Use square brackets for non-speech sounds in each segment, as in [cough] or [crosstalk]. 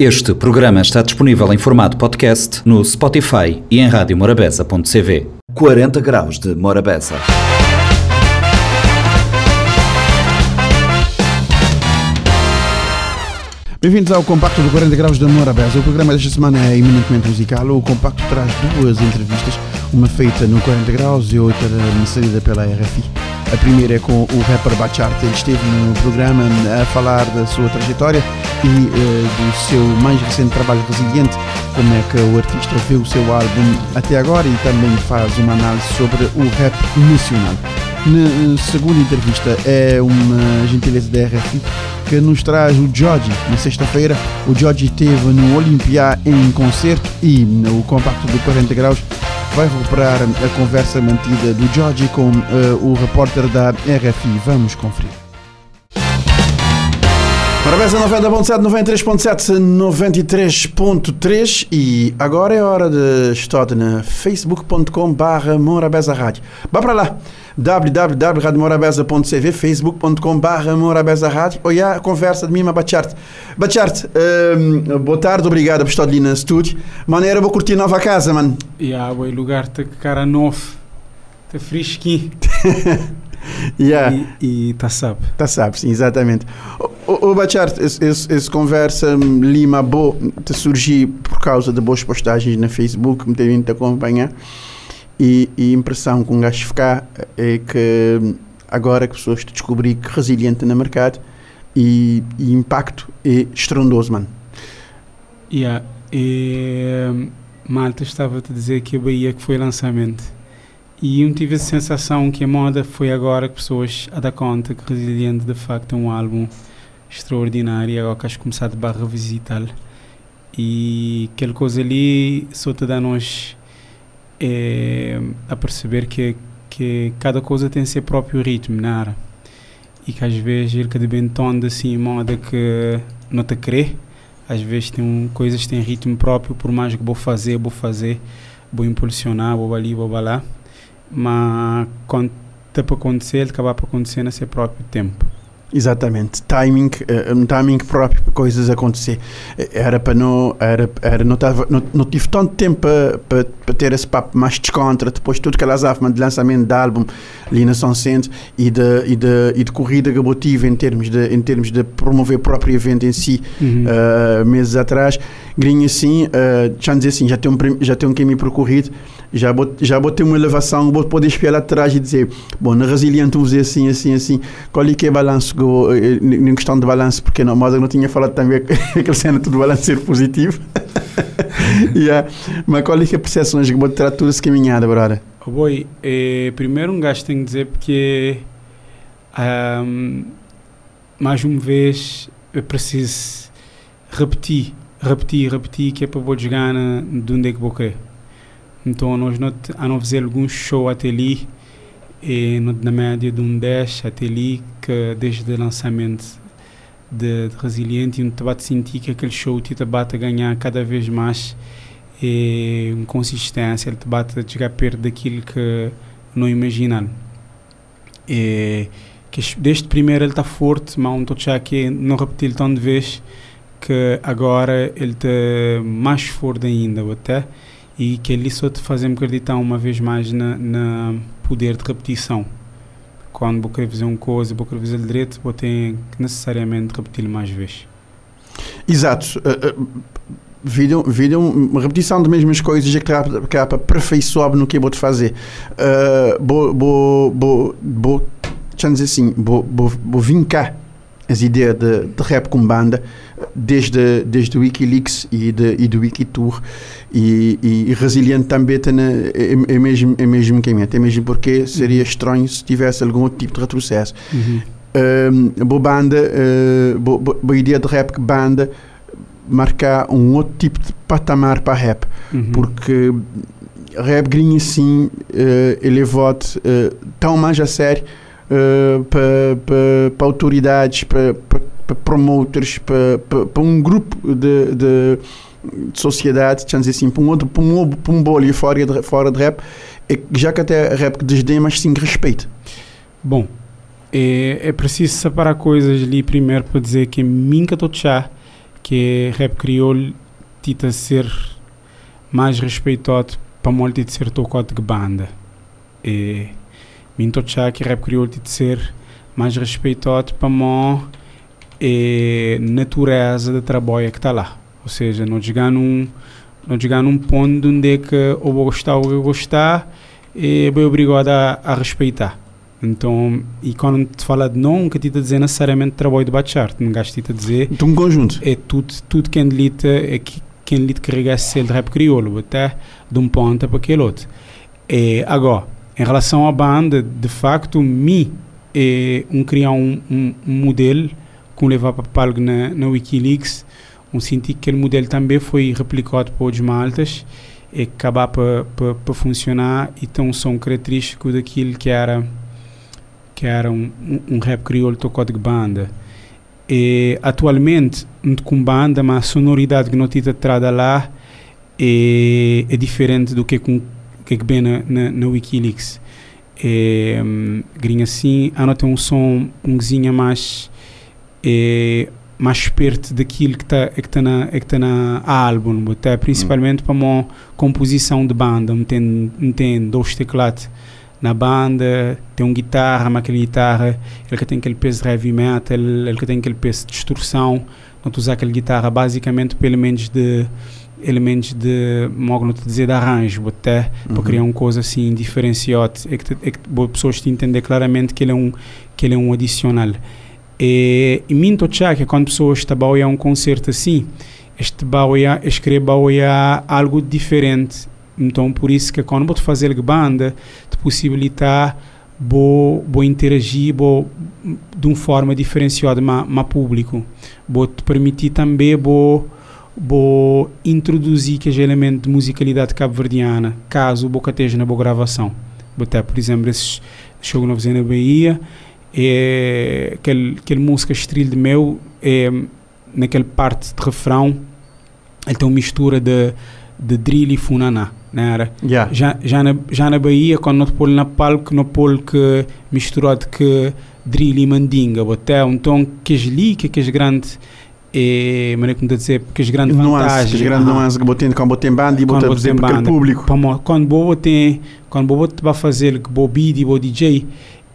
Este programa está disponível em formato podcast no Spotify e em radiomorabeza.cv. 40 graus de Morabeza. Bem-vindos ao Compacto do 40 Graus de Morabeza. O programa desta semana é eminentemente musical. O Compacto traz duas entrevistas, uma feita no 40 Graus e outra inserida pela RFI. A primeira é com o rapper Bachart. Ele esteve no programa a falar da sua trajetória e uh, do seu mais recente trabalho resiliente, como é que o artista vê o seu álbum até agora e também faz uma análise sobre o rap nacional. Na segunda entrevista é uma gentileza da RFI que nos traz o George. Na sexta-feira, o George esteve no Olympia em concerto e no compacto do 40 Graus vai recuperar a conversa mantida do George com uh, o repórter da RFI. Vamos conferir. Morabeza 90.7, 93.7, 93.3 e agora é hora de estar na facebook.com barra Morabeza Rádio. Vá para lá, www.radiomorabeza.cv, facebook.com barra Morabeza Rádio, olha a conversa de Mima Bachart. Bachart, um, boa tarde, obrigado por estar ali no estúdio. Maneira, vou curtir nova casa, mano. E yeah, o lugar está cara novo, está fresquinho. [laughs] yeah. E. Está sabe, sim, exatamente. O, o Bachart, essa conversa Lima boa te surgiu por causa de boas postagens na Facebook, me teve te acompanhar. E, e a impressão que um gajo ficar é que agora que pessoas te descobri que resiliente no mercado e, e impacto é estrondoso, mano. Yeah. E, Malta estava a te dizer que a Bahia que foi lançamento. E eu tive a sensação que a moda foi agora que pessoas a dar conta que Resiliente de facto é um álbum extraordinário. Agora que acho começar de barra visitar E aquela coisa ali só te dá nós é, a perceber que, que cada coisa tem seu próprio ritmo na área. E que às vezes ele cada bem tonda assim, moda que não te crê. Às vezes tem coisas que têm ritmo próprio, por mais que vou fazer, vou fazer, vou impulsionar, vou ali, vou lá mas quando está para acontecer, ele acaba para acontecer seu próprio tempo. Exatamente, timing, uh, um timing próprio para coisas acontecer. Era para não, era, era não, tava, não, não tive tanto tempo para, para, para ter esse papo mais descontra, depois tudo que elas de lançamento de álbum ali na São Centro e de, e de, e de corrida que eu tive em termos de, em termos de promover o próprio evento em si, uhum. uh, meses atrás. Grinho assim, uh, já dizer assim, já tem um, já tem um caminho percorrido já vou, já vou ter uma elevação, vou poder espiar lá atrás e dizer, bom, na resiliente usei assim, assim, assim, qual é que é o balanço, em questão de balanço, porque não, mas eu não tinha falado também [laughs] aquele cena do balanço ser positivo. [laughs] yeah. Mas qual é que é a percepção que vou tirar tudo essa caminhada, brother? Oh boy, eh, primeiro um gajo tem que dizer porque um, mais uma vez eu preciso repetir, repetir, repetir que é para vou jogar na, de onde é que vou querer. Então, nós não, a não fazer algum show até ali, e na média de um 10 até ali, desde o lançamento de, de Resiliente, e te bate sentir que aquele show te bate a ganhar cada vez mais e, em consistência, ele te bate a chegar perto daquilo que não imaginam. E, que desde primeiro ele está forte, mas não estou que não repetir tanto de vez que agora ele está mais forte ainda, até e que ele só te faz-me acreditar uma vez mais na, na poder de repetição. Quando vou querer fazer uma coisa, vou querer fazer direito, vou ter que necessariamente repetir mais vezes. Exato. Uh, uh, vídeo, uma repetição das mesmas coisas que é para aperfeiçoar no que eu vou fazer. Uh, vou, vou, vou, vou, dizer assim, vou, vou, vou vincar as ideias de, de rap com banda desde, desde o Wikileaks e, de, e do Wikitour e, e, e resiliente também tem, é, é, mesmo, é mesmo caminho, até mesmo porque seria estranho se tivesse algum outro tipo de retrocesso. Uhum. Um, boa banda, uh, boa, boa ideia de rap que banda marcar um outro tipo de patamar para rap, uhum. porque rap gringo assim, uh, ele vote uh, tão mais a sério uh, para pa, autoridades, para para promoters, para, para, para um grupo de, de, de sociedade, dizer assim, para um outro, para um, para um bolho fora de, fora de rap, é, já que até rap que desdém, mas sim respeito. Bom, é, é preciso separar coisas ali primeiro para dizer que mim que estou que rap crioulo tita ser mais respeitado para molti de ser tocado de banda. E minto achar que rap crioulo tita ser mais respeitado para mó e natureza de trabalho que está lá. Ou seja, não chegar num não chegar num ponto onde é que eu vou gostar ou eu gostar e vou obrigado a, a respeitar. Então, e quando te fala de não, que te está dizer necessariamente trabalho de bachar, não gasto te a dizer. Então, um conjunto. É tudo, tudo quem lida, é que, quem lhe carrega esse selo de rap crioulo, até de um ponto para aquele outro. E, agora, em relação à banda, de facto, me é um criar um, um, um modelo com levar para palco na, na Wikileaks, um senti que aquele modelo também foi replicado por outros maltas e acabar para funcionar e tem um som característico daquilo que era que era um, um, um rap crioulo tocado de banda. E atualmente, com banda, mas a sonoridade que tinha trada lá é, é diferente do que com que que vem na, na, na Wikileaks. É, um, assim, a tem um som um cozinha mais é, mais perto daquilo que está é que tá na é que tá na álbum, até principalmente hum. para uma composição de banda, não tem, não tem dois teclados na banda, tem uma guitarra, mas aquela guitarra, ele que tem aquele peso de heavy metal, ele que tem aquele peso de distorção, não usa aquela guitarra basicamente para elementos de elementos de, mogo te dizer, de arranjo, até uhum. para criar uma coisa assim diferenciada, é que, é que as pessoas te entender claramente que ele é um que ele é um adicional. E, e minto que quando pessoas a um concerto assim, este baia escreve algo diferente então, por isso que quando você fazer banda, te possibilitar bo, bo interagir bo, de uma forma diferenciada com o público. Bo te permitir também bo, bo introduzir que elemento de musicalidade cabo-verdiana, caso o boca esteja na boa gravação. Botar, por exemplo, esse show que nós na Bahia, é, aquele, aquele música estrilho de meu, é, naquela parte de refrão, ele tem uma mistura de, de drill e funaná né? Yeah. Já, já, na, já na Bahia, quando não pôr na palco, não pôr que misturado que drill e mandinga, até um tom que é que é grande e maneira como dizer que as grandes vantagens que as grandes nuances que botem quando botem banda e botem por exemplo aquele público. Quando boa tem quando boa vai fazer que bo beat e bo DJ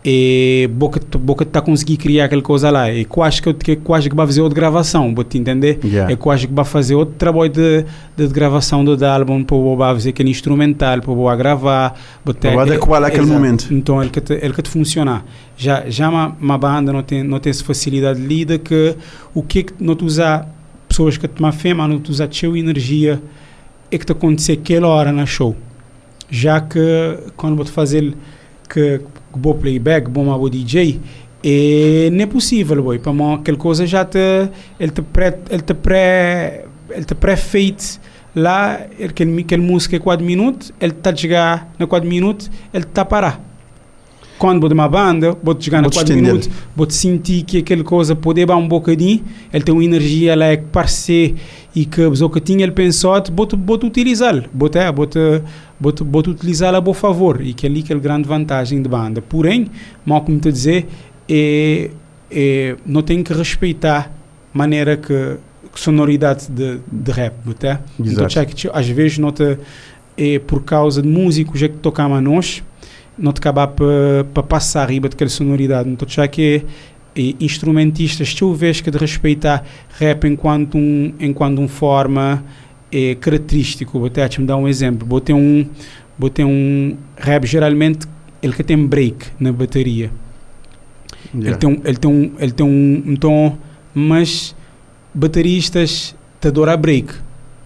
e boca boca tá conseguir criar aquela coisa lá. E quase que que quase que vai fazer outra gravação vou te entender? Yeah. é quase que vai fazer outro trabalho de, de, gravação do álbum para o fazer aquele instrumental para o gravar para adequar aquele momento. Então ele que te, ele que te funcionar já já uma, uma banda não tem não tem essa facilidade de lida que o que que não usar pessoas que tomam fé mas não usar teu energia é que te acontecer aquela hora na show. Já que quando vou fazer que bom playback, bom abo DJ, e não é possível, boy, para mim aquela coisa te, ele te pré, ele te pré, ele te pré-feito lá, é 4 minutos, ele está a chegar na 4 minutos, ele está a. Quando vou de uma banda, vou chegar na 4 minutos, vou sentir que aquela coisa pode ir um bocadinho, ele tem uma energia lá que parece e que o que tinha ele pensou, vou, vou utilizá-lo, vou, vou utilizá-lo a bom favor, e que é ali que é a grande vantagem da banda. Porém, mal como te dizer, é, é, não tem que respeitar a maneira que, que sonoridade de, de rap, tá? Então, check, às vezes nota é por causa de músicos é que tocam a nós, não te acabar para passar a riba daquela sonoridade. Então, check é e instrumentistas, tu vês que de respeitar rap enquanto um, enquanto um forma é, característico. Vou até me dar um exemplo. Vou ter um, vou ter um rap geralmente ele que tem break na bateria. Yeah. Ele tem um, ele tem um, ele tem um, um tom, mas bateristas te adoram break.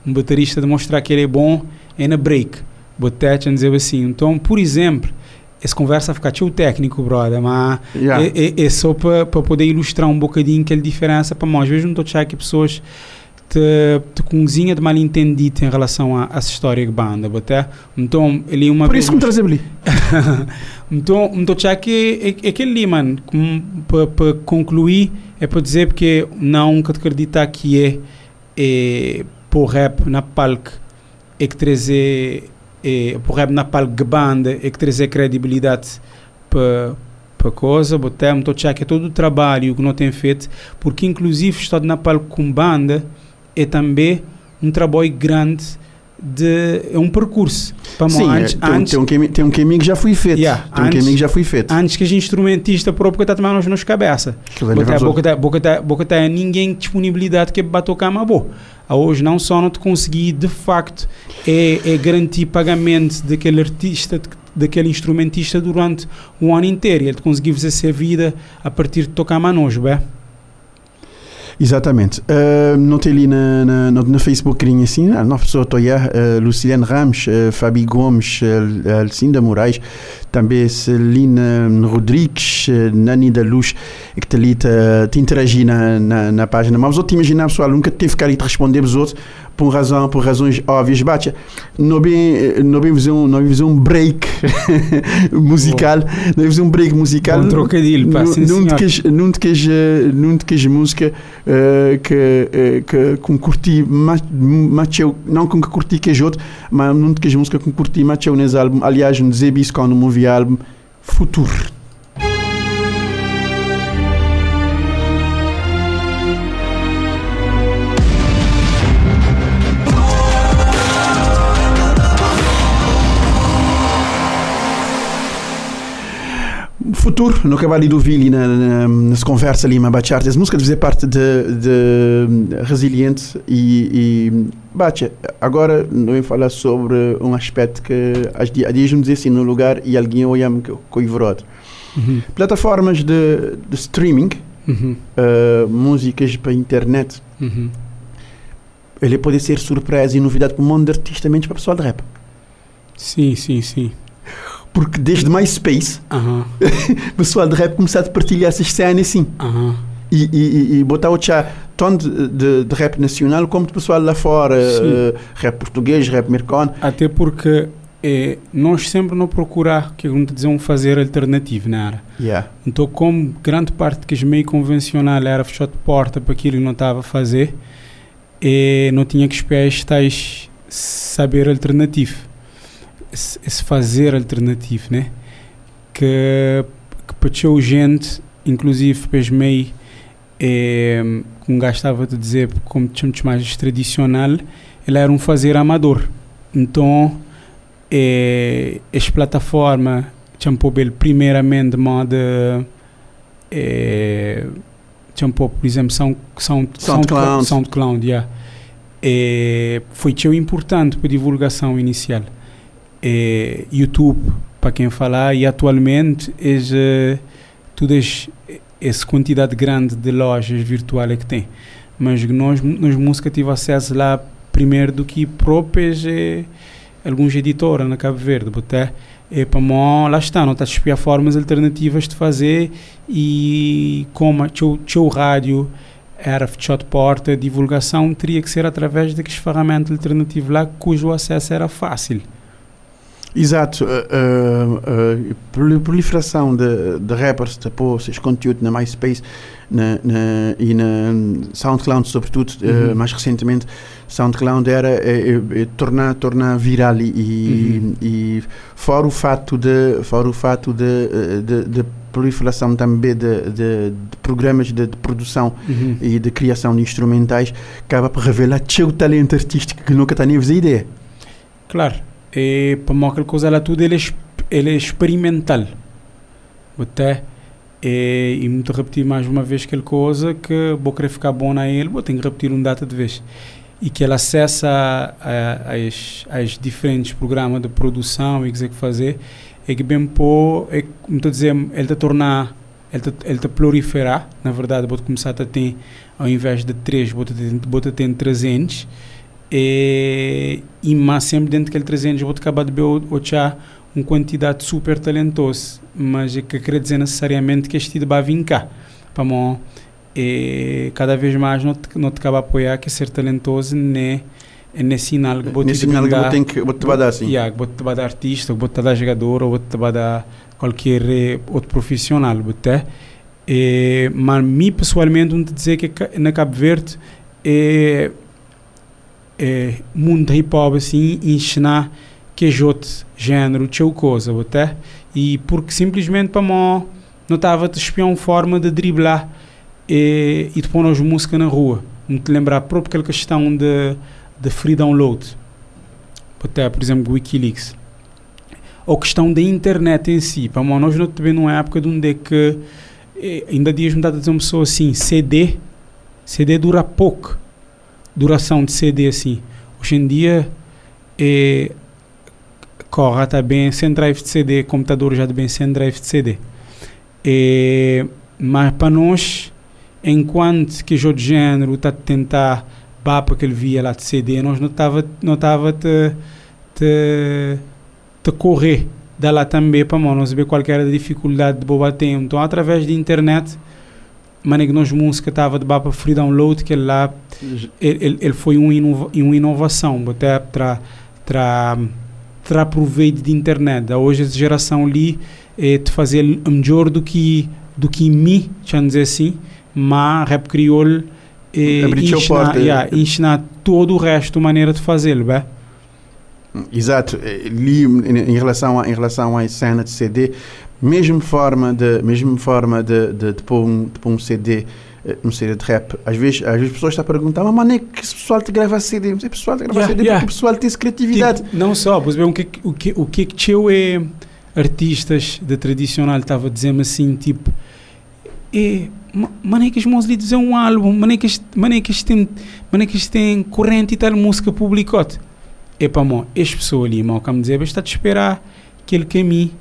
Um baterista demonstrar que ele é bom é na break. Vou até dizer assim. Então, por exemplo, essa conversa fica tio técnico, brother, mas yeah. é, é, é, só para poder ilustrar um bocadinho aquela diferença para nós. Às vezes não estou a achar que pessoas te, te cozinha de mal entendido em relação a, essa história de banda, até então ele é uma Por isso que me trazem ali. [laughs] então, a achar que é, é aquele ali, mano, para concluir, é para dizer porque não que acreditar que é, é por rap na palco é que trazer e por exemplo na palco banda e que trazer credibilidade para para coisa, botar muito que é todo o trabalho que não tem feito, porque inclusive estou na palco com banda, é também um trabalho grande de é um percurso para Sim, antes, é, tem, antes, tem, um caminho, tem um caminho que já foi feito. Yeah, tem um antes- caminho que já foi feito. antes que a gente instrumentista próprio está tomando nos cabeça é razão. boca tá boca tá boca tá ninguém disponibilidade que tocar uma boa a hoje não só não te conseguir de facto é, é garantir pagamento daquele artista daquele instrumentista durante um ano inteiro ele te conseguir fazer essa vida a partir de tocar manos bem Exatamente. Uh, notei ali na, na, no, no Facebook assim, a nova pessoa estou uh, Luciliane Ramos, uh, Fabi Gomes, uh, Alcinda Moraes, também Celina Rodrigues, Nani da Luz, que te ali te, te interagir na, na, na página. Mas eu te imaginar, pessoal, nunca teve que ali te responder os outros por, razão, por razões óbvias. Bate, não bem, não bem fazer um, não bem fazer um [laughs] break musical, não bem fazer um break musical. um trocadilho pá, sim, Num senhor. de que num de que música uh, que, uh, que com curti macheu não com que curti que outro mas num de que música com curti macheu nesse álbum aliás um dizer isso quando ouvi álbum Futuro futuro, no acabei de ouvir ali na, na, nas conversas ali, uma bachar, essa música deve fazer parte de, de Resiliente e, e bate, agora não vou falar sobre um aspecto que as dias, dias dizer assim no lugar e alguém olha me com o Uhum, Plataformas de, de streaming, uhum, uh, músicas para internet, uhum. ele pode ser surpresa e novidade para um monte de artistas, menos para o pessoal de rap. sim sim sim Porque desde MySpace, Aham, [laughs] o pessoal de rap começou a partilhar essas cenas assim. aham. e, e, e botar o chá tanto de, de, de rap nacional como de pessoal lá fora, uh, rap português, rap americano. Até porque é, nós sempre não procurar que vamos dizer um fazer alternativo na área. Yeah. Então, como grande parte que os meio convencional era fechar de porta para aquilo que não estava a fazer, e não tinha que esperar tais saber alternativo, esse, esse fazer alternativo, né? Que, que teu gente, inclusive para meio, é, como gastava de dizer, como chamamos mais tradicional, ele era um fazer amador. Então, é, as plataformas chamou ele primeiramente de modo é, chamou por exemplo Sound, Sound, SoundCloud. SoundCloud yeah. é, foi tão importante para a divulgação inicial é, YouTube para quem falar e atualmente é todas essa quantidade grande de lojas virtuais que tem mas nós nós música tive acesso lá primeiro do que próprias é, alguns editoras na Cabo Verde, boté é para mó, lá está, não está a espiar formas alternativas de fazer e como o rádio era fechado porta, divulgação teria que ser através daqueles ferramentas alternativas lá cujo acesso era fácil. Exato. A proliferação de, de rappers de pôr seus conteúdos na MySpace na, na, e na SoundCloud, sobretudo, Uhum. uh, mais recentemente, SoundCloud era é, é, é, tornar, tornar viral e, Uhum. e fora o fato de, fora o fato de, eh, de, de proliferação também de, de, de programas de, de produção Uhum. e de criação de instrumentais, acaba por revelar seu talento artístico que nunca tinha a ideia. Claro, é, para aquela coisa lá tudo ele é, experimental. Até é, e muito repetir mais uma vez aquela coisa que vou querer ficar bom na ele, vou ter que repetir um data de vez. E que ele acessa as, as diferentes programas de produção e que quiser fazer, é que bem pô, é como estou a dizer, ele está tornar, ele está ele tá proliferar, na verdade, vou começar a ter, ao invés de 3, vou ter, vou ter 300, e, e mas sempre dentro daquele 300 vou acabar de ver o, chá uma quantidade super talentosa, mas é que quer dizer necessariamente que este vai vir cá, para mim, e cada vez mais não te, não te acaba apoiar que ser talentoso né é nesse sinal que vou te sinal que tenho que vou te dar assim. Yeah, vou te dar artista, vou te dar jogador, ou vou te dar qualquer eh, outro profissional, boté. Eh, mas mim pessoalmente, não te dizer que na Cabo Verde é, é mundo hip hop assim, ensinar que outro género, é coisa, boté. E porque simplesmente para mim não estava espiar uma forma de driblar eh, e de pôr as música na rua. me te lembrar próprio aquela questão de, de free download. Até, por exemplo, Wikileaks. Ou questão da internet em si. Para nós não também numa época de onde é que eh, ainda dias me dá a dizer uma pessoa assim, CD, CD dura pouco. Duração de CD assim. Hoje em dia é, corre bem sem drive de CD, computador já bem sem drive de CD. É, mas para nós, enquanto que o género está a tentar para aquele via lá de CD, nós não estava não tava te, te, te correr da lá também para nós ver qual era a dificuldade de boa tempo. Então, através da internet, que nós música estava de para free download, que lá ele, ele foi um inova, uma inovação, até para tra, tra proveito de internet. Hoje a geração ali é de fazer melhor do que do que mim, deixa dizer assim, mas rap crioulo é, ensinar, yeah, ensinar todo o resto maneira de fazê-lo, bem? Exato, li em relação a, em relação à cena de CD, mesmo forma de mesmo forma de, de, de, pôr, um, de pôr um CD um CD de rap às vezes às vezes pessoas estão a perguntar mas mano é que esse pessoal te grava CD mas é pessoal te grava yeah, CD yeah. porque o pessoal tem criatividade. Tipo, não só pois bem o que o que o que que eu é artistas de tradicional estava a dizer-me assim tipo é mano é que os meus líderes é um álbum mano é que é é que tem corrente e tal música publicote. É para mim as pessoas ali mal como dizer está a esperar que ele caminhe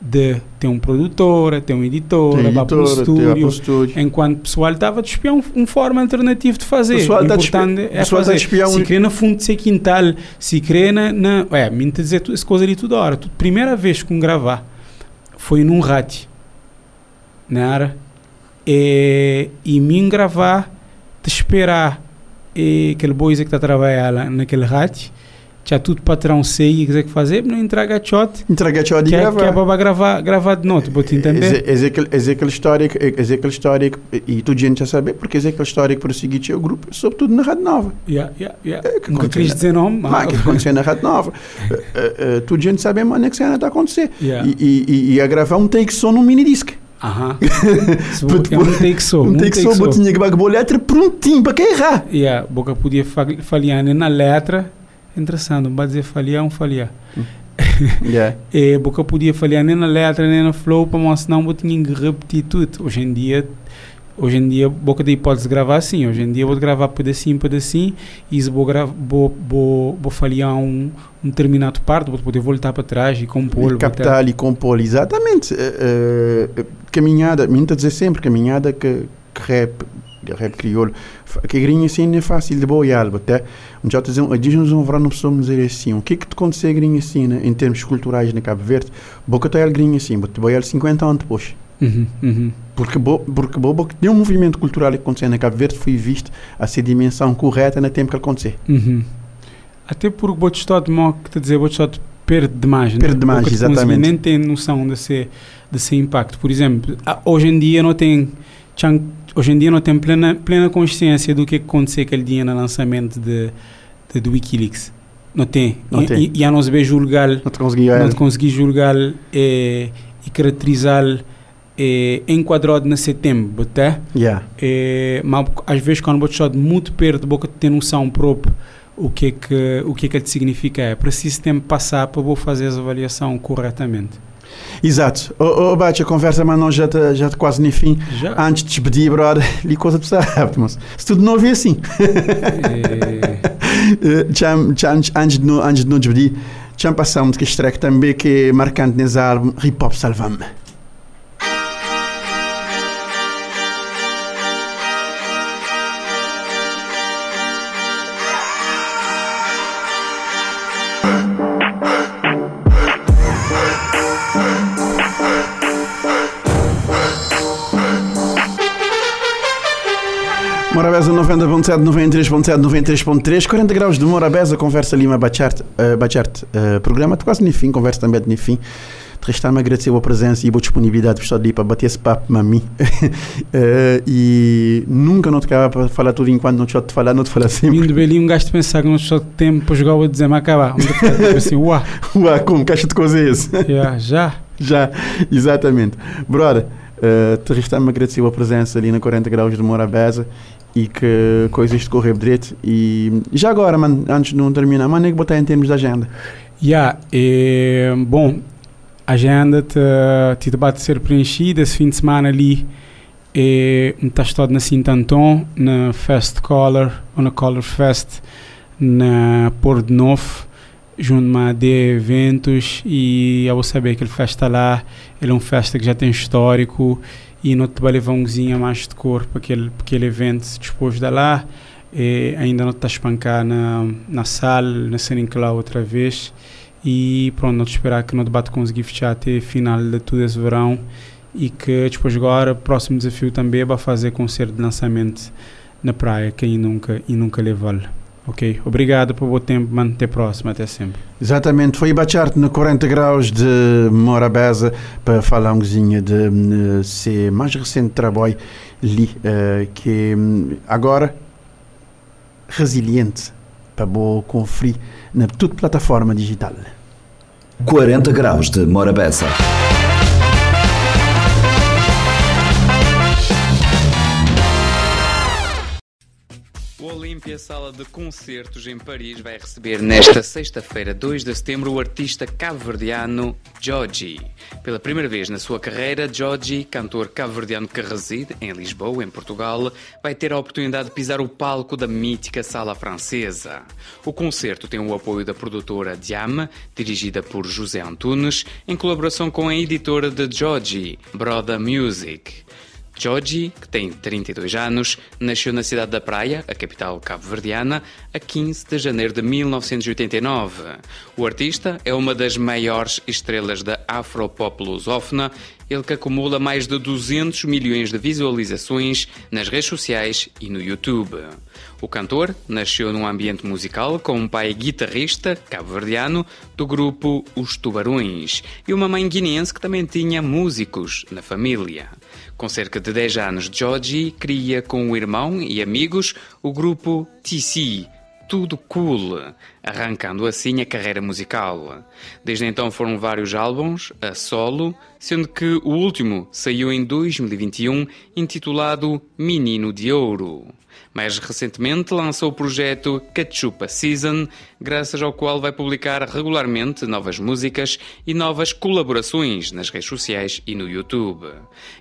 de ter um produtor, ter um editor, levar para o estúdio, enquanto o pessoal estava a espiar um, um forma alternativa de fazer. O importante é fazer. Se crê na fundo de ser quintal, se crê na... na é, me dizer essa coisa ali toda hora. Primeira vez que um gravar foi num rádio, na área, e, e mim gravar, de esperar e aquele boiz que está a trabalhar naquele rádio, tinha tudo patrão sei e quiser fazer, não entrega shot. Entrega shot e que, gravar. Que é para gravar, gravar de noite, vou te entender? É, é, aquele, é aquele histórico, é, é aquele histórico, e tu gente já sabe, porque é aquele histórico para seguir o grupo, sobretudo na Rádio Nova. Yeah, yeah, yeah. É, que Nunca quis dizer nome. Mas que aconteceu na Rádio Nova. uh, uh, tu gente sabe, mano, é que cena está a acontecer. Yeah. E, e, e, a gravar um take só num mini disc. Aham. [laughs] é um [laughs] take só. Um take só, botinha que a letra prontinho para quem errar. Yeah, boca podia falhar na letra interessante, não vai dizer falhar, um falhar. Yeah. [laughs] e boca podia falhar nem na letra, nem na flow, para mostrar não tinha que repetir tudo. Hoje em dia, hoje em dia, boca daí pode gravar assim. Hoje em dia, vou gravar pedacinho, pedacinho, e se vou, vou, vou, vou falhar um, um determinado parte, vou poder voltar para trás e compor. E captar e compor, exatamente. Uh, uh, caminhada, me dizer sempre, caminhada que, que rap rap crioulo, que grinha assim é fácil de boiar, até um já dizer, diz-nos um verão não precisamos dizer assim, o que é que te aconteceu grinha assim, né, em termos culturais na Cabo Verde, boca tem grinha assim, boca boiar 50 anos depois. Uhum, uhum. Porque, bo, porque bo, bo, nenhum movimento cultural que aconteceu na Cabo Verde foi visto a ser dimensão correta no tempo que aconteceu. Uhum. Até porque o Estado, que te dizer, o Estado perde demais. Perde né? demais, exatamente. Nem tem noção desse, desse impacto. Por exemplo, hoje em dia não tem hoje em dia não tem plena, plena consciência do que aconteceu aquele dia no lançamento de, de, do Wikileaks. Não tem. Não e, tem. E, e a não se julgar. Não te consegui, não te consegui julgar e, e caracterizar é, enquadrado na setembro, até. Yeah. É, mas às vezes quando você está muito perto, boca ter noção própria o que é que o que é que ele significa é preciso tempo passar para vou fazer a avaliação corretamente. Exato. Ô, oh, oh, Bate, a conversa, mas nós já está já tá quase no fim. Já? Antes de despedir, brother, [laughs] li coisa para rápido, mas se tudo não ouvir assim. [laughs] É... antes, de, antes de nos despedir, já passamos que este track também que é marcante nesse álbum, Hip Hop Salvam-me. Morabeza 90.7, 93.7, 93.3, 40 graus de Morabeza, conversa Lima Bachart, uh, Bachart uh, programa quase no fim, conversa também no fim. Restar-me agradecer a presença e a disponibilidade para ali para bater esse papo mim. uh, [laughs] e nunca não te acaba para falar tudo enquanto não te te falar, não te falar sempre. Vindo bem, um gajo de pensar que não te tempo para jogar o dizer, mas acabar. assim, uau. [laughs] Uau, como? Caixa de coisas. [laughs] Yeah, já. Já, exatamente. Brother, uh, te restar-me agradecer a presença ali na 40 graus de Morabeza e que coisas de correr direito. E já agora, antes de não terminar, mano, é que botar em termos de agenda? Yeah, e, bom, a agenda te, te bate ser preenchida esse fim de semana ali. E está estado na Sintanton, na Fest Color, ou na Color Fest, na Porto Novo, junto a de eventos. E eu vou saber que ele festa lá, ele é um festa que já tem histórico e não te vai levar um cozinha mais de cor para aquele, para aquele evento depois de lá. E ainda não está a espancar na, na sala, na Seninclau outra vez. E pronto, não te esperar que no debate conseguir fechar até final de todo esse verão e que depois agora o próximo desafio também é fazer concerto de lançamento na praia, quem nunca e nunca levou Ok, obrigado por o tempo, mano. Até a próxima, até sempre. Exatamente, foi Bacharte no 40 graus de Morabeza para falar um pouquinho de uh, seu mais recente trabalho ali, uh, que um, agora resiliente para vou conferir na toda plataforma digital. 40 graus de Morabeza. O Olímpia Sala de Concertos em Paris vai receber nesta sexta-feira, 2 de setembro, o artista cabo-verdiano Joji. Pela primeira vez na sua carreira, Joji, cantor cabo-verdiano que reside em Lisboa, em Portugal, vai ter a oportunidade de pisar o palco da mítica Sala Francesa. O concerto tem o apoio da produtora Diam, dirigida por José Antunes, em colaboração com a editora de Joji, Broda Music. Joji, que tem 32 anos, nasceu na cidade da Praia, a capital cabo-verdiana, a 15 de janeiro de 1989. O artista é uma das maiores estrelas da afropop lusófona, ele que acumula mais de 200 milhões de visualizações nas redes sociais e no YouTube. O cantor nasceu num ambiente musical com um pai guitarrista cabo-verdiano do grupo Os Tubarões e uma mãe guineense que também tinha músicos na família. Com cerca de 10 anos, Georgie cria com o irmão e amigos o grupo TC, tudo cool, arrancando assim a carreira musical. Desde então foram vários álbuns a solo, sendo que o último saiu em 2021, intitulado Menino de Ouro. Mais recentemente lançou o projeto Cachupa Season, graças ao qual vai publicar regularmente novas músicas e novas colaborações nas redes sociais e no YouTube.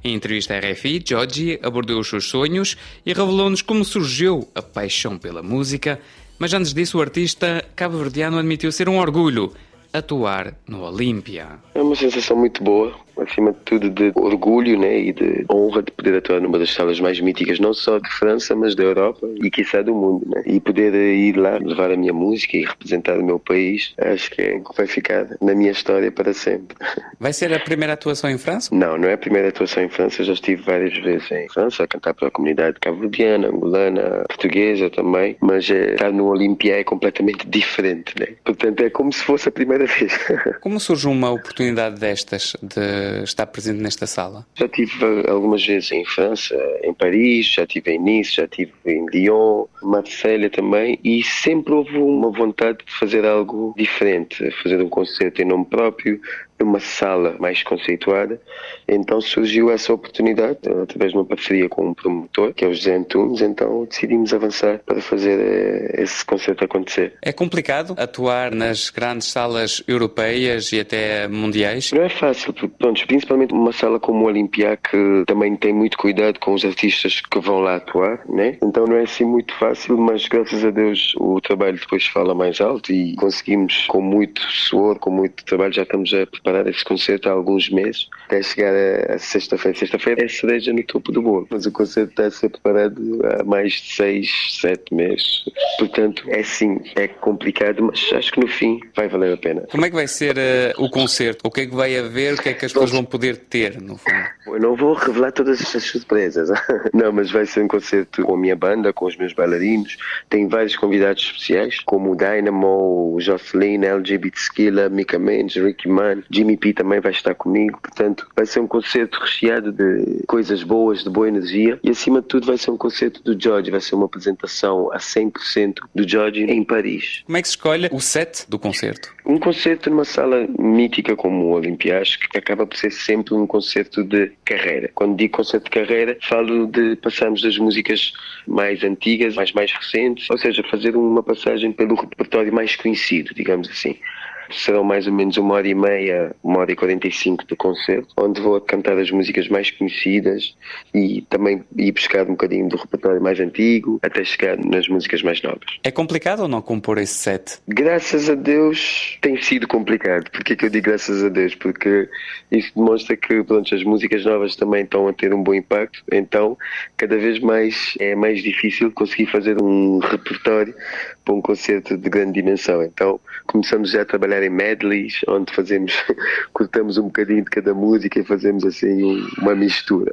Em entrevista à RFI, Georgie abordou os seus sonhos e revelou-nos como surgiu a paixão pela música, mas antes disso o artista cabo-verdiano admitiu ser um orgulho atuar no Olímpia. É uma sensação muito boa, acima de tudo de orgulho né, e de honra de poder atuar numa das salas mais míticas, não só de França, mas da Europa e quiçá do mundo. Né? E poder ir lá levar a minha música e representar o meu país, acho que é que vai ficar na minha história para sempre. [laughs] Vai ser a primeira atuação em França? Não, não é a primeira atuação em França, eu já estive várias vezes em França a cantar para a comunidade cabo-verdiana, angolana, portuguesa também, mas é, estar no Olimpia é completamente diferente. Né? Portanto, é como se fosse a primeira [laughs] vez. Como surge uma oportunidade destas de estar presente nesta sala? Já tive algumas vezes em França, em Paris, já tive em Nice, já tive em Lyon, Marselha também, e sempre houve uma vontade de fazer algo diferente, fazer um concerto em nome próprio, numa sala mais conceituada. Então surgiu essa oportunidade, através de uma parceria com um promotor, que é o José Antunes, então decidimos avançar para fazer eh, esse concerto acontecer. É complicado atuar nas grandes salas europeias e até mundiais? Não é fácil, porque, pronto, principalmente uma sala como o Olimpia, que também tem muito cuidado com os artistas que vão lá atuar, né? Então não é assim muito fácil, mas graças a Deus o trabalho depois fala mais alto e conseguimos, com muito suor, com muito trabalho, já estamos a preparar esse concerto há alguns meses, até chegar a, a sexta-feira. Sexta-feira é cereja no topo do bolo, mas o concerto está a ser preparado há mais de seis, sete meses. Portanto, é sim, é complicado, mas acho que no fim vai valer a pena. Como é que vai ser uh, o concerto? O que é que vai haver? O que é que as pessoas vão poder ter, no fundo? Eu não vou revelar todas essas surpresas. [laughs] Não, mas vai ser um concerto com a minha banda, com os meus bailarinos. Tem vários convidados especiais, como o Dynamo, o Jocelyn, LGBT Skilla, Mika Mendes, Ricky Mann, Jimmy P também vai estar comigo, portanto vai ser um concerto recheado de coisas boas, de boa energia e acima de tudo vai ser um concerto do George, vai ser uma apresentação a 100% do George em Paris. Como é que se escolhe o set do concerto? Um concerto numa sala mítica como o Olympias, que acaba por ser sempre um concerto de carreira. Quando digo concerto de carreira, falo de passarmos das músicas mais antigas, mais mais recentes, ou seja, fazer uma passagem pelo repertório mais conhecido, digamos assim. Serão mais ou menos uma hora e meia, uma hora e quarenta e cinco de concerto, onde vou cantar as músicas mais conhecidas e também ir buscar um bocadinho do repertório mais antigo, até chegar nas músicas mais novas. É complicado ou não compor esse set? Graças a Deus tem sido complicado. Porquê que eu digo graças a Deus? Porque isso demonstra que pronto, as músicas novas também estão a ter um bom impacto, então cada vez mais é mais difícil conseguir fazer um repertório para um concerto de grande dimensão. Então começamos já a trabalhar em medleys, onde fazemos, [laughs] cortamos um bocadinho de cada música e fazemos assim um, uma mistura.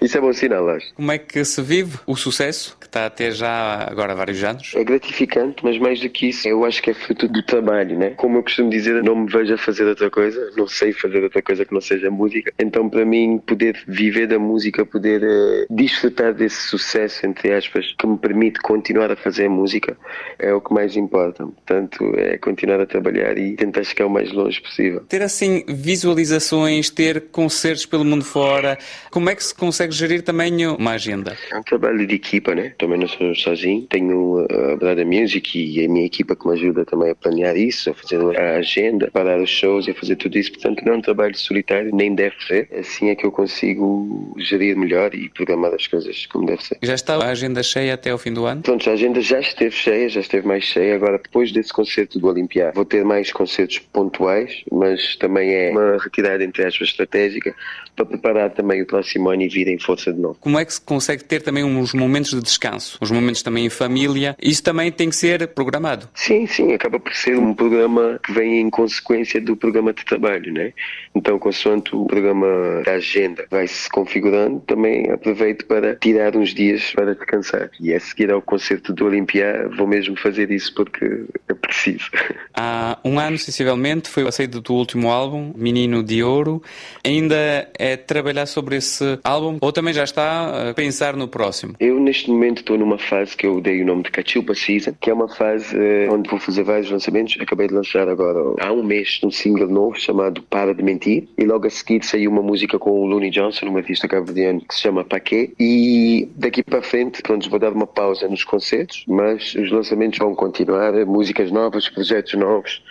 Isso é bom sinal, acho. Como é que se vive o sucesso, que está até já agora há vários anos? É gratificante, mas mais do que isso, eu acho que é fruto do trabalho, né? Como eu costumo dizer, não me vejo a fazer outra coisa, não sei fazer outra coisa que não seja música. Então, para mim, poder viver da música, poder uh, desfrutar desse sucesso, entre aspas, que me permite continuar a fazer música, é o que mais importa. Portanto, é continuar a trabalhar e tentar chegar o mais longe possível. Ter assim visualizações, ter concertos pelo mundo fora, como é que se consegue gerir também uma agenda? É um trabalho de equipa, né? Também não sou sozinho. Tenho a Brada Music e a minha equipa que me ajuda também a planear isso, a fazer a agenda, a parar os shows e a fazer tudo isso. Portanto, não é um trabalho solitário, nem deve ser. Assim é que eu consigo gerir melhor e programar as coisas como deve ser. Já está a agenda cheia até ao fim do ano? Pronto, a agenda já esteve cheia, já esteve mais cheia. Agora, depois desse concerto do Olimpiar, vou ter mais concertos pontuais, mas também é uma retirada, entre aspas, estratégica para preparar também o próximo ano e vir em força de novo. Como é que se consegue ter também uns momentos de descanso, uns momentos também em família? Isso também tem que ser programado. Sim, sim, acaba por ser um programa que vem em consequência do programa de trabalho, né? Então, consoante o programa da agenda vai se configurando, também aproveito para tirar uns dias para descansar. E a seguir ao concerto do Olimpiá, vou mesmo fazer isso porque é preciso. [laughs] Há um ano, sensivelmente, foi a saída do último álbum, Menino de Ouro. Ainda é trabalhar sobre esse álbum ou também já está a pensar no próximo? Eu, neste momento, estou numa fase que eu dei o nome de Cachupa Season, que é uma fase uh, onde vou fazer vários lançamentos. Acabei de lançar agora, há um mês, um single novo chamado Para de Mentir, e logo a seguir saiu uma música com o Looney Johnson, um artista cabo-verdiano que se chama Paquet, e daqui para frente, pronto, vou dar uma pausa nos concertos, mas os lançamentos vão continuar, músicas novas, projetos novos.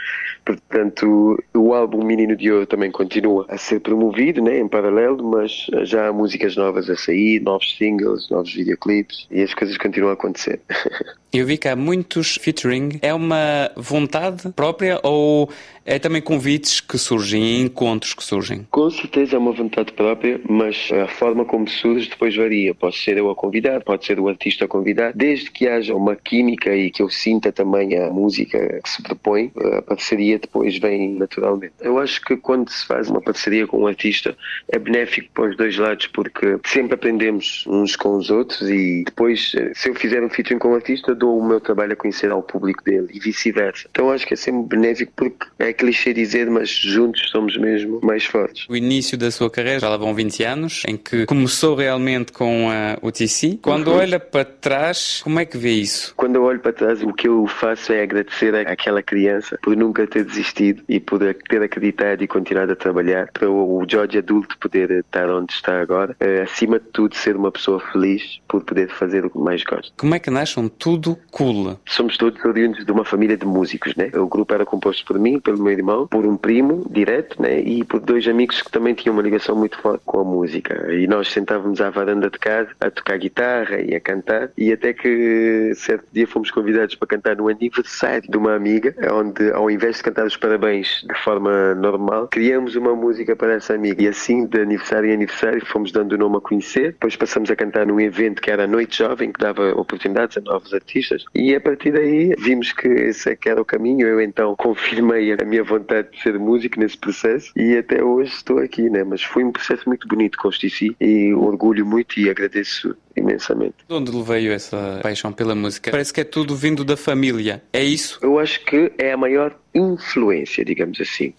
Portanto, o álbum Menino de Ouro também continua a ser promovido, né, em paralelo, mas já há músicas novas a sair, novos singles, novos videoclipes e as coisas continuam a acontecer. [laughs] Eu vi que há muitos featuring. É uma vontade própria ou é também convites que surgem, encontros que surgem? Com certeza é uma vontade própria, mas a forma como surge depois varia. Pode ser eu a convidar, pode ser o artista a convidar, desde que haja uma química e que eu sinta também a música que se propõe, a parceria depois vem naturalmente. Eu acho que quando se faz uma parceria com um artista é benéfico para os dois lados porque sempre aprendemos uns com os outros e depois, se eu fizer um featuring com um artista, dou o meu trabalho a conhecer ao público dele e vice-versa. Então acho que é sempre benéfico porque é clichê dizer, mas juntos somos mesmo mais fortes. O início da sua carreira já lá vão 20 anos, em que começou realmente com a UTC. Quando uhum. olha para trás, como é que vê isso? Quando eu olho para trás, o que eu faço é agradecer àquela criança por nunca ter desistido e por ter acreditado e continuado a trabalhar para o George adulto poder estar onde está agora. É, acima de tudo, ser uma pessoa feliz por poder fazer o que mais gosta. Como é que nasce um tudo Cool? Somos todos oriundos de uma família de músicos, né? O grupo era composto por mim, pelo meu irmão, por um primo direto, né? E por dois amigos que também tinham uma ligação muito forte com a música. E nós sentávamos à varanda de casa a tocar guitarra e a cantar. E até que certo dia fomos convidados para cantar no aniversário de uma amiga, onde ao invés de cantar os parabéns de forma normal, criamos uma música para essa amiga. E assim, de aniversário em aniversário, fomos dando o nome a conhecer. Depois passamos a cantar num evento que era a Noite Jovem, que dava oportunidades a novos artistas artistas. E a partir daí vimos que esse é que era o caminho. Eu então confirmei a minha vontade de ser músico nesse processo e até hoje estou aqui, né? Mas foi um processo muito bonito com Stici e orgulho muito e agradeço imensamente. De onde veio essa paixão pela música? Parece que é tudo vindo da família. É isso? Eu acho que é a maior influência, digamos assim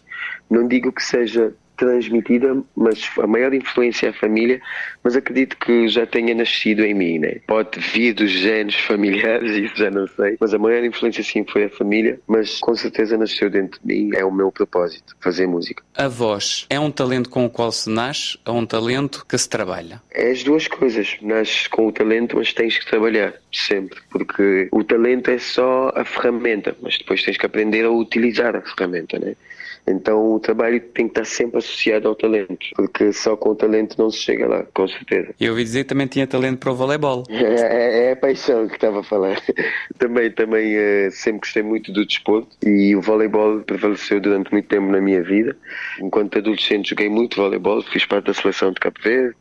Não digo que seja transmitida, mas a maior influência é a família, mas acredito que já tenha nascido em mim, né? Pode vir dos genes [laughs] familiares, isso já não sei, mas a maior influência sim foi a família, mas com certeza nasceu dentro de mim, é o meu propósito, fazer música. A voz é um talento com o qual se nasce ou um talento que se trabalha? É as duas coisas, nasces com o talento, mas tens que trabalhar sempre, porque o talento é só a ferramenta, mas depois tens que aprender a utilizar a ferramenta, né? Então o trabalho tem que estar sempre associado ao talento, porque só com o talento não se chega lá, com certeza. Eu ouvi dizer que também tinha talento para o voleibol. [laughs] É, é a paixão que estava a falar. [laughs] também também uh, sempre gostei muito do desporto e o voleibol prevaleceu durante muito tempo na minha vida. Enquanto adolescente joguei muito voleibol, fiz parte da seleção de Cabo Verde,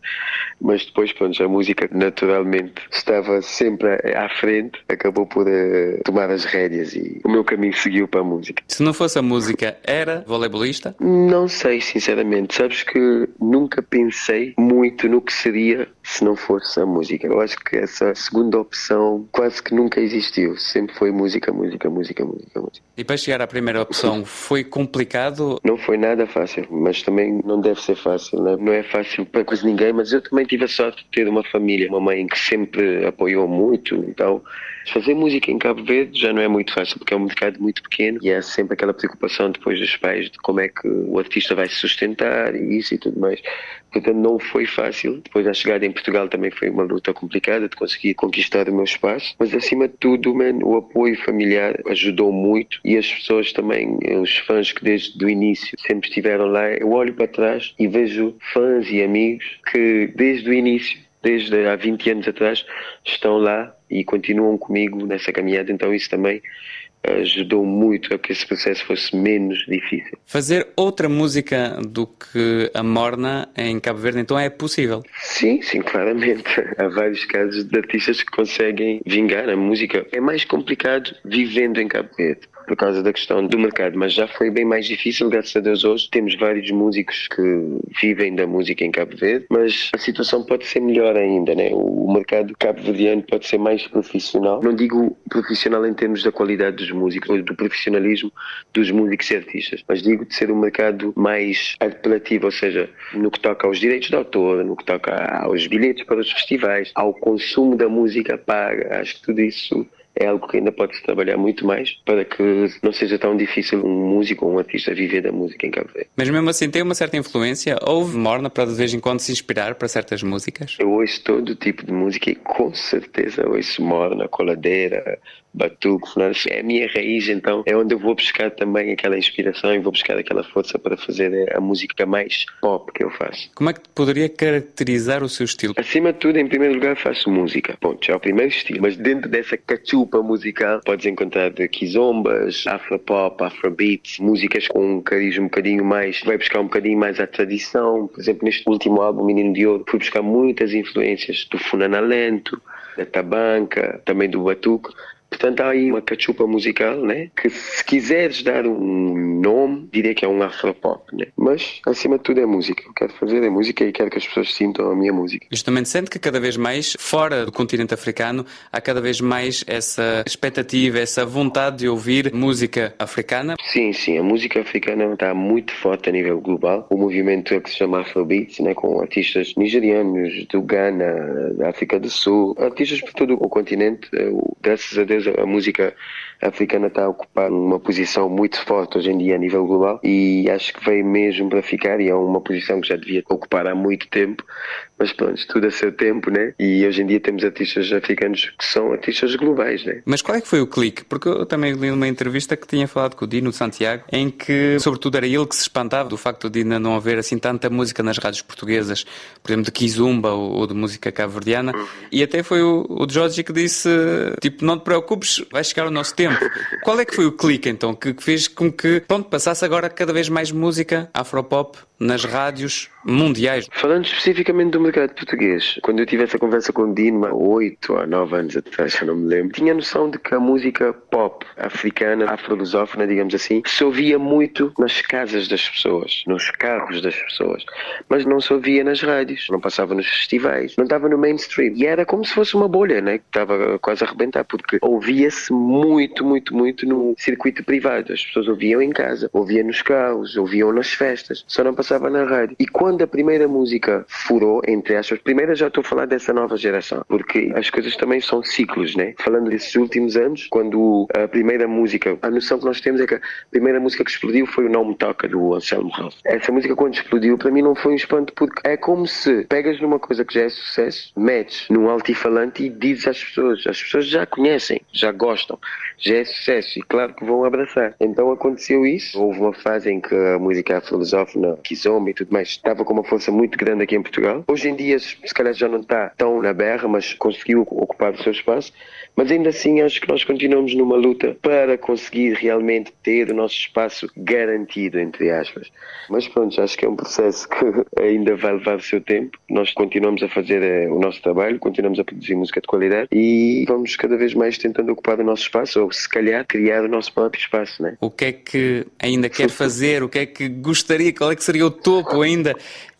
mas depois, pronto, a música naturalmente estava sempre à frente, acabou por uh, tomar as rédeas e o meu caminho seguiu para a música. Se não fosse a música, era voleibolista? Não sei, sinceramente. Sabes que nunca pensei muito no que seria se não fosse a música. Eu acho que essa segunda opção quase que nunca existiu. Sempre foi música, música, música, música, música. E para chegar à primeira opção, foi complicado? Não foi nada fácil, mas também não deve ser fácil. Né? Não é fácil para quase ninguém, mas eu também tive a sorte de ter uma família, uma mãe que sempre apoiou muito. Então, fazer música em Cabo Verde já não é muito fácil, porque é um mercado muito pequeno e há sempre aquela preocupação depois dos pais de como é que o artista vai se sustentar e isso e tudo mais. Portanto, não foi fácil. Depois, a chegada em Portugal também foi uma luta complicada de conseguir conquistar o meu espaço. Mas, acima de tudo, man, o apoio familiar ajudou muito e as pessoas também, os fãs que desde o início sempre estiveram lá. Eu olho para trás e vejo fãs e amigos que desde o início desde há 20 anos atrás estão lá e continuam comigo nessa caminhada, então isso também ajudou muito a que esse processo fosse menos difícil. Fazer outra música do que a Morna em Cabo Verde, então é possível? Sim, sim, claramente. Há vários casos de artistas que conseguem vingar a música. É mais complicado vivendo em Cabo Verde por causa da questão do mercado, mas já foi bem mais difícil, graças a Deus hoje temos vários músicos que vivem da música em Cabo Verde, mas a situação pode ser melhor ainda, né? O mercado cabo-verdiano pode ser mais profissional, não digo profissional em termos da qualidade dos músicos ou do profissionalismo dos músicos e artistas, mas digo de ser um mercado mais apelativo, ou seja, no que toca aos direitos de autor, no que toca aos bilhetes para os festivais, ao consumo da música paga, acho que tudo isso é algo que ainda pode-se trabalhar muito mais para que não seja tão difícil um músico ou um artista viver da música em Cabo Verde. Mas mesmo assim tem uma certa influência? Houve morna para de vez em quando se inspirar para certas músicas? Eu ouço todo tipo de música e com certeza ouço morna, coladeira, batuco, é a minha raiz, então é onde eu vou buscar também aquela inspiração e vou buscar aquela força para fazer a música mais pop que eu faço. Como é que poderia caracterizar o seu estilo? Acima de tudo, em primeiro lugar, faço música. Ponto, já é o primeiro estilo. Mas dentro dessa cachupa musical, podes encontrar quizombas, afropop, afrobeats, músicas com um cariz um bocadinho mais, vai buscar um bocadinho mais a tradição. Por exemplo, neste último álbum, Menino de Ouro, fui buscar muitas influências do Funanalento, da tabanca, também do batuque Portanto, há aí uma cachupa musical, né? Que se quiseres dar um nome, diria que é um afropop, né? Mas, acima de tudo, é música. Eu quero fazer é música e quero que as pessoas sintam a minha música. Justamente, sente que cada vez mais, fora do continente africano, há cada vez mais essa expectativa, essa vontade de ouvir música africana? Sim, sim. A música africana está muito forte a nível global. O movimento é que se chama Afrobeats, né? Com artistas nigerianos, do Ghana, da África do Sul, artistas por todo o continente. Graças a Deus a música africana está a ocupar uma posição muito forte hoje em dia a nível global e acho que veio mesmo para ficar e é uma posição que já devia ocupar há muito tempo, mas pronto, tudo a seu tempo, né? E hoje em dia temos artistas africanos que são artistas globais, né? Mas qual é que foi o clique? Porque eu também li numa entrevista que tinha falado com o Dino Santiago, em que, sobretudo, era ele que se espantava do facto de ainda não haver assim tanta música nas rádios portuguesas, por exemplo, de Kizumba ou, de música cabo-verdiana, uhum. e até foi o, o Jorge que disse, tipo, não te preocupes, vai chegar o nosso tempo tempo. Qual é que foi o clique então que fez com que, pronto, passasse agora cada vez mais música afropop nas rádios mundiais. Falando especificamente do mercado português, quando eu tive essa conversa com o Dino há oito ou nove anos atrás, já não me lembro, tinha noção de que a música pop africana, afro-lusófona, digamos assim, se ouvia muito nas casas das pessoas, nos carros das pessoas, mas não se ouvia nas rádios, não passava nos festivais, não estava no mainstream. E era como se fosse uma bolha, né? que estava quase a arrebentar, porque ouvia-se muito, muito, muito no circuito privado. As pessoas ouviam em casa, ouviam nos carros, ouviam nas festas, só não passava na rádio. E quando a primeira música furou, entre aspas, primeira já estou a falar dessa nova geração, porque as coisas também são ciclos, né? Falando desses últimos anos, quando a primeira música, a noção que nós temos é que a primeira música que explodiu foi o Não Me Toca, do Anselmo Ralph. Essa música quando explodiu, para mim não foi um espanto, porque é como se pegas numa coisa que já é sucesso, metes num altifalante e dizes às pessoas, as pessoas já conhecem, já gostam, já é sucesso e claro que vão abraçar. Então aconteceu isso, houve uma fase em que a música afro-lusófona, kizomba e tudo mais, estava com uma força muito grande aqui em Portugal. Hoje em dia, se calhar já não está tão na berra, mas conseguiu ocupar o seu espaço. Mas ainda assim, acho que nós continuamos numa luta para conseguir realmente ter o nosso espaço garantido, entre aspas. Mas pronto, acho que é um processo que [laughs] ainda vai levar o seu tempo. Nós continuamos a fazer eh, o nosso trabalho, continuamos a produzir música de qualidade e vamos cada vez mais tentando ocupar o nosso espaço, ou se calhar criar o nosso próprio espaço. Né? O que é que ainda quer fazer? O que é que gostaria? Qual é que seria o topo ainda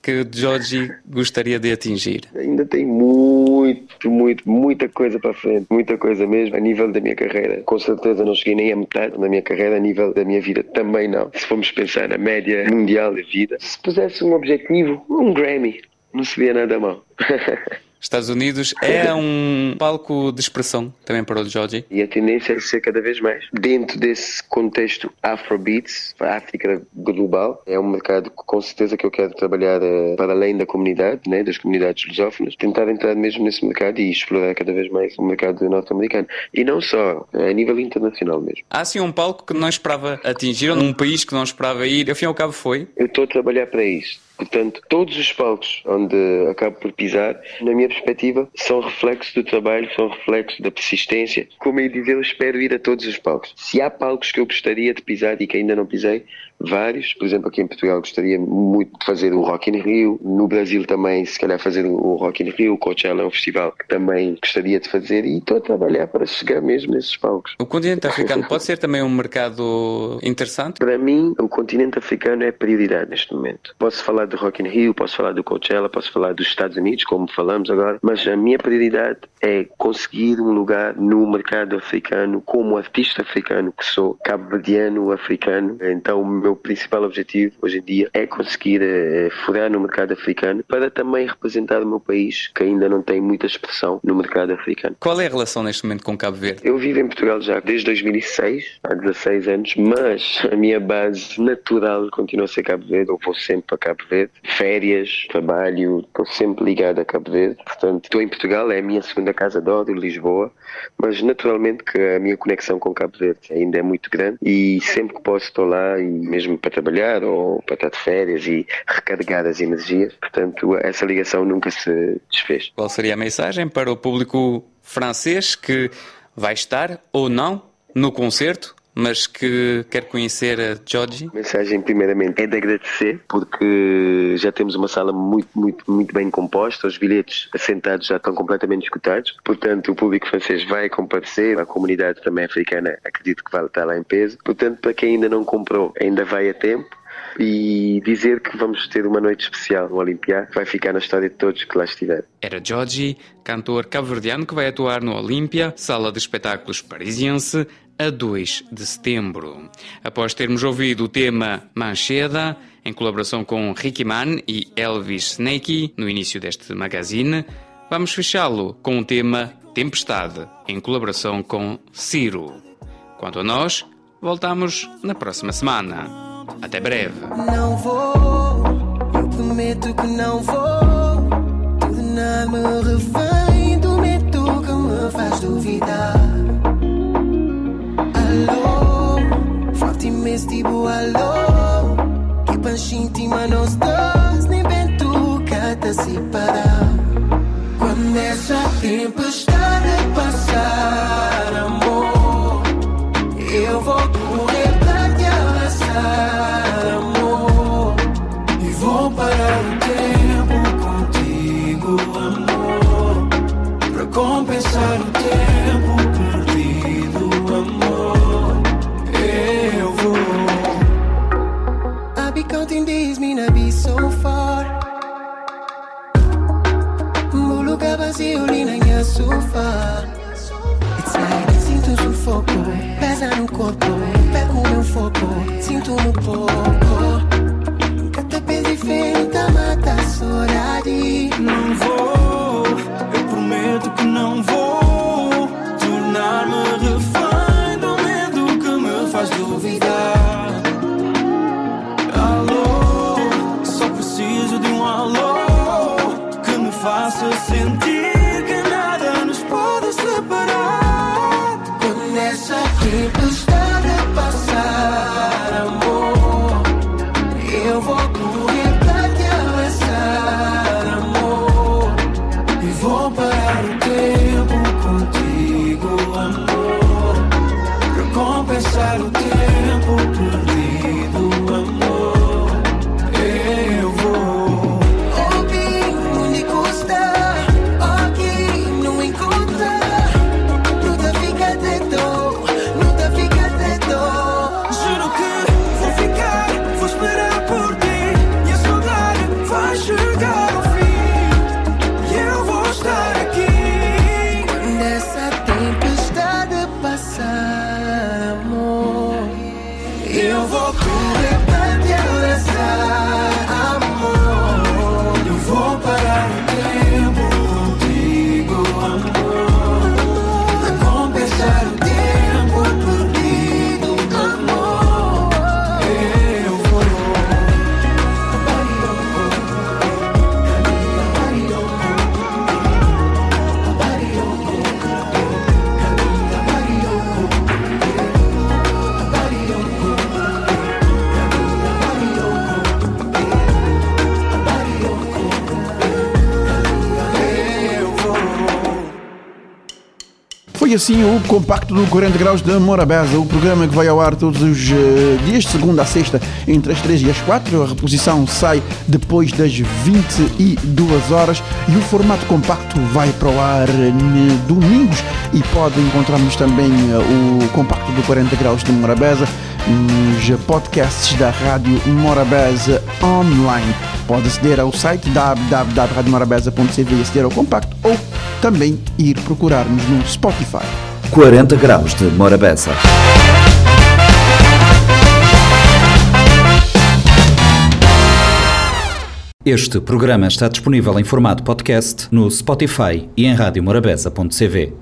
que o Georgie gostaria de atingir? Ainda tem muito, muito, muita coisa para frente, muita coisa mesmo a nível da minha carreira. Com certeza não cheguei nem a metade da minha carreira, a nível da minha vida também não. Se formos pensar na média mundial da vida, se pusesse um objetivo, um Grammy, não seria nada mal. [laughs] Estados Unidos é um palco de expressão também para o Georgie. E a tendência é ser cada vez mais. Dentro desse contexto Afrobeats, a África global, é um mercado com certeza que eu quero trabalhar uh, para além da comunidade, né, das comunidades lusófonas, tentar entrar mesmo nesse mercado e explorar cada vez mais o mercado norte-americano. E não só, a nível internacional mesmo. Há sim um palco que não esperava atingir, um país que não esperava ir, ao fim e ao cabo foi? Eu estou a trabalhar para isso. Portanto, todos os palcos onde acabo por pisar, na minha perspectiva, são reflexos do trabalho, são reflexos da persistência. Como eu dizer, eu espero ir a todos os palcos. Se há palcos que eu gostaria de pisar e que ainda não pisei, vários. Por exemplo, aqui em Portugal gostaria muito de fazer o Rock in Rio. No Brasil também, se calhar, fazer o Rock in Rio. O Coachella é um festival que também gostaria de fazer e estou a trabalhar para chegar mesmo nesses palcos. O continente africano pode ser também um mercado interessante? Para mim, o continente africano é prioridade neste momento. Posso falar do Rock in Rio, posso falar do Coachella, posso falar dos Estados Unidos, como falamos agora, mas a minha prioridade é conseguir um lugar no mercado africano como artista africano que sou, cabo-verdiano africano. Então, o meu principal objetivo hoje em dia é conseguir uh, furar no mercado africano para também representar o meu país, que ainda não tem muita expressão no mercado africano. Qual é a relação neste momento com Cabo Verde? Eu vivo em Portugal já desde 2006, há 16 anos, mas a minha base natural continua a ser Cabo Verde. Eu vou sempre para Cabo Verde, férias, trabalho, estou sempre ligado a Cabo Verde. Portanto, estou em Portugal, é a minha segunda casa, adoro Lisboa, mas naturalmente que a minha conexão com Cabo Verde ainda é muito grande e sempre que posso estou lá e mesmo para trabalhar ou para estar de férias e recarregar as energias. Portanto, essa ligação nunca se desfez. Qual seria a mensagem para o público francês que vai estar ou não no concerto mas que quer conhecer a Georgie? A mensagem, primeiramente, é de agradecer, porque já temos uma sala muito, muito, muito bem composta, os bilhetes assentados já estão completamente escutados, portanto, o público francês vai comparecer, a comunidade também africana acredito que vai estar lá em peso, portanto, para quem ainda não comprou, ainda vai a tempo e dizer que vamos ter uma noite especial no Olimpiá, que vai ficar na história de todos que lá estiver. Era Georgie, cantor cabo-verdiano que vai atuar no Olímpia, sala de espetáculos parisiense, a 2 de setembro. Após termos ouvido o tema Mancheda, em colaboração com Ricky Mann e Elvis Snakey, no início deste magazine, vamos fechá-lo com o tema Tempestade, em colaboração com Ciro. Quanto a nós, voltamos na próxima semana. Até breve. Não vou, eu prometo que não vou. Tudo nada me refém do medo que me faz duvidar. Alô, forte imenso tipo alô. Que pancha íntima nós dois, nem bem tu cata se parar. Quando essa tempestade passar, amor, eu vou correr pra te abraçar, sun assim o compacto do 40 Graus de Morabeza, o programa que vai ao ar todos os eh, dias, de segunda a sexta, entre as 3 e as 4. A reposição sai depois das 22 horas e o formato compacto vai para o ar eh, domingos e pode encontrarmos também eh, o compacto do 40 Graus de Morabeza nos podcasts da Rádio Morabeza online. Pode aceder ao site www.radiomorabeza.cv e aceder ao compacto ou também ir procurar-nos no Spotify. 40 graus de Morabeza. Este programa está disponível em formato podcast no Spotify e em radiomorabeza.cv.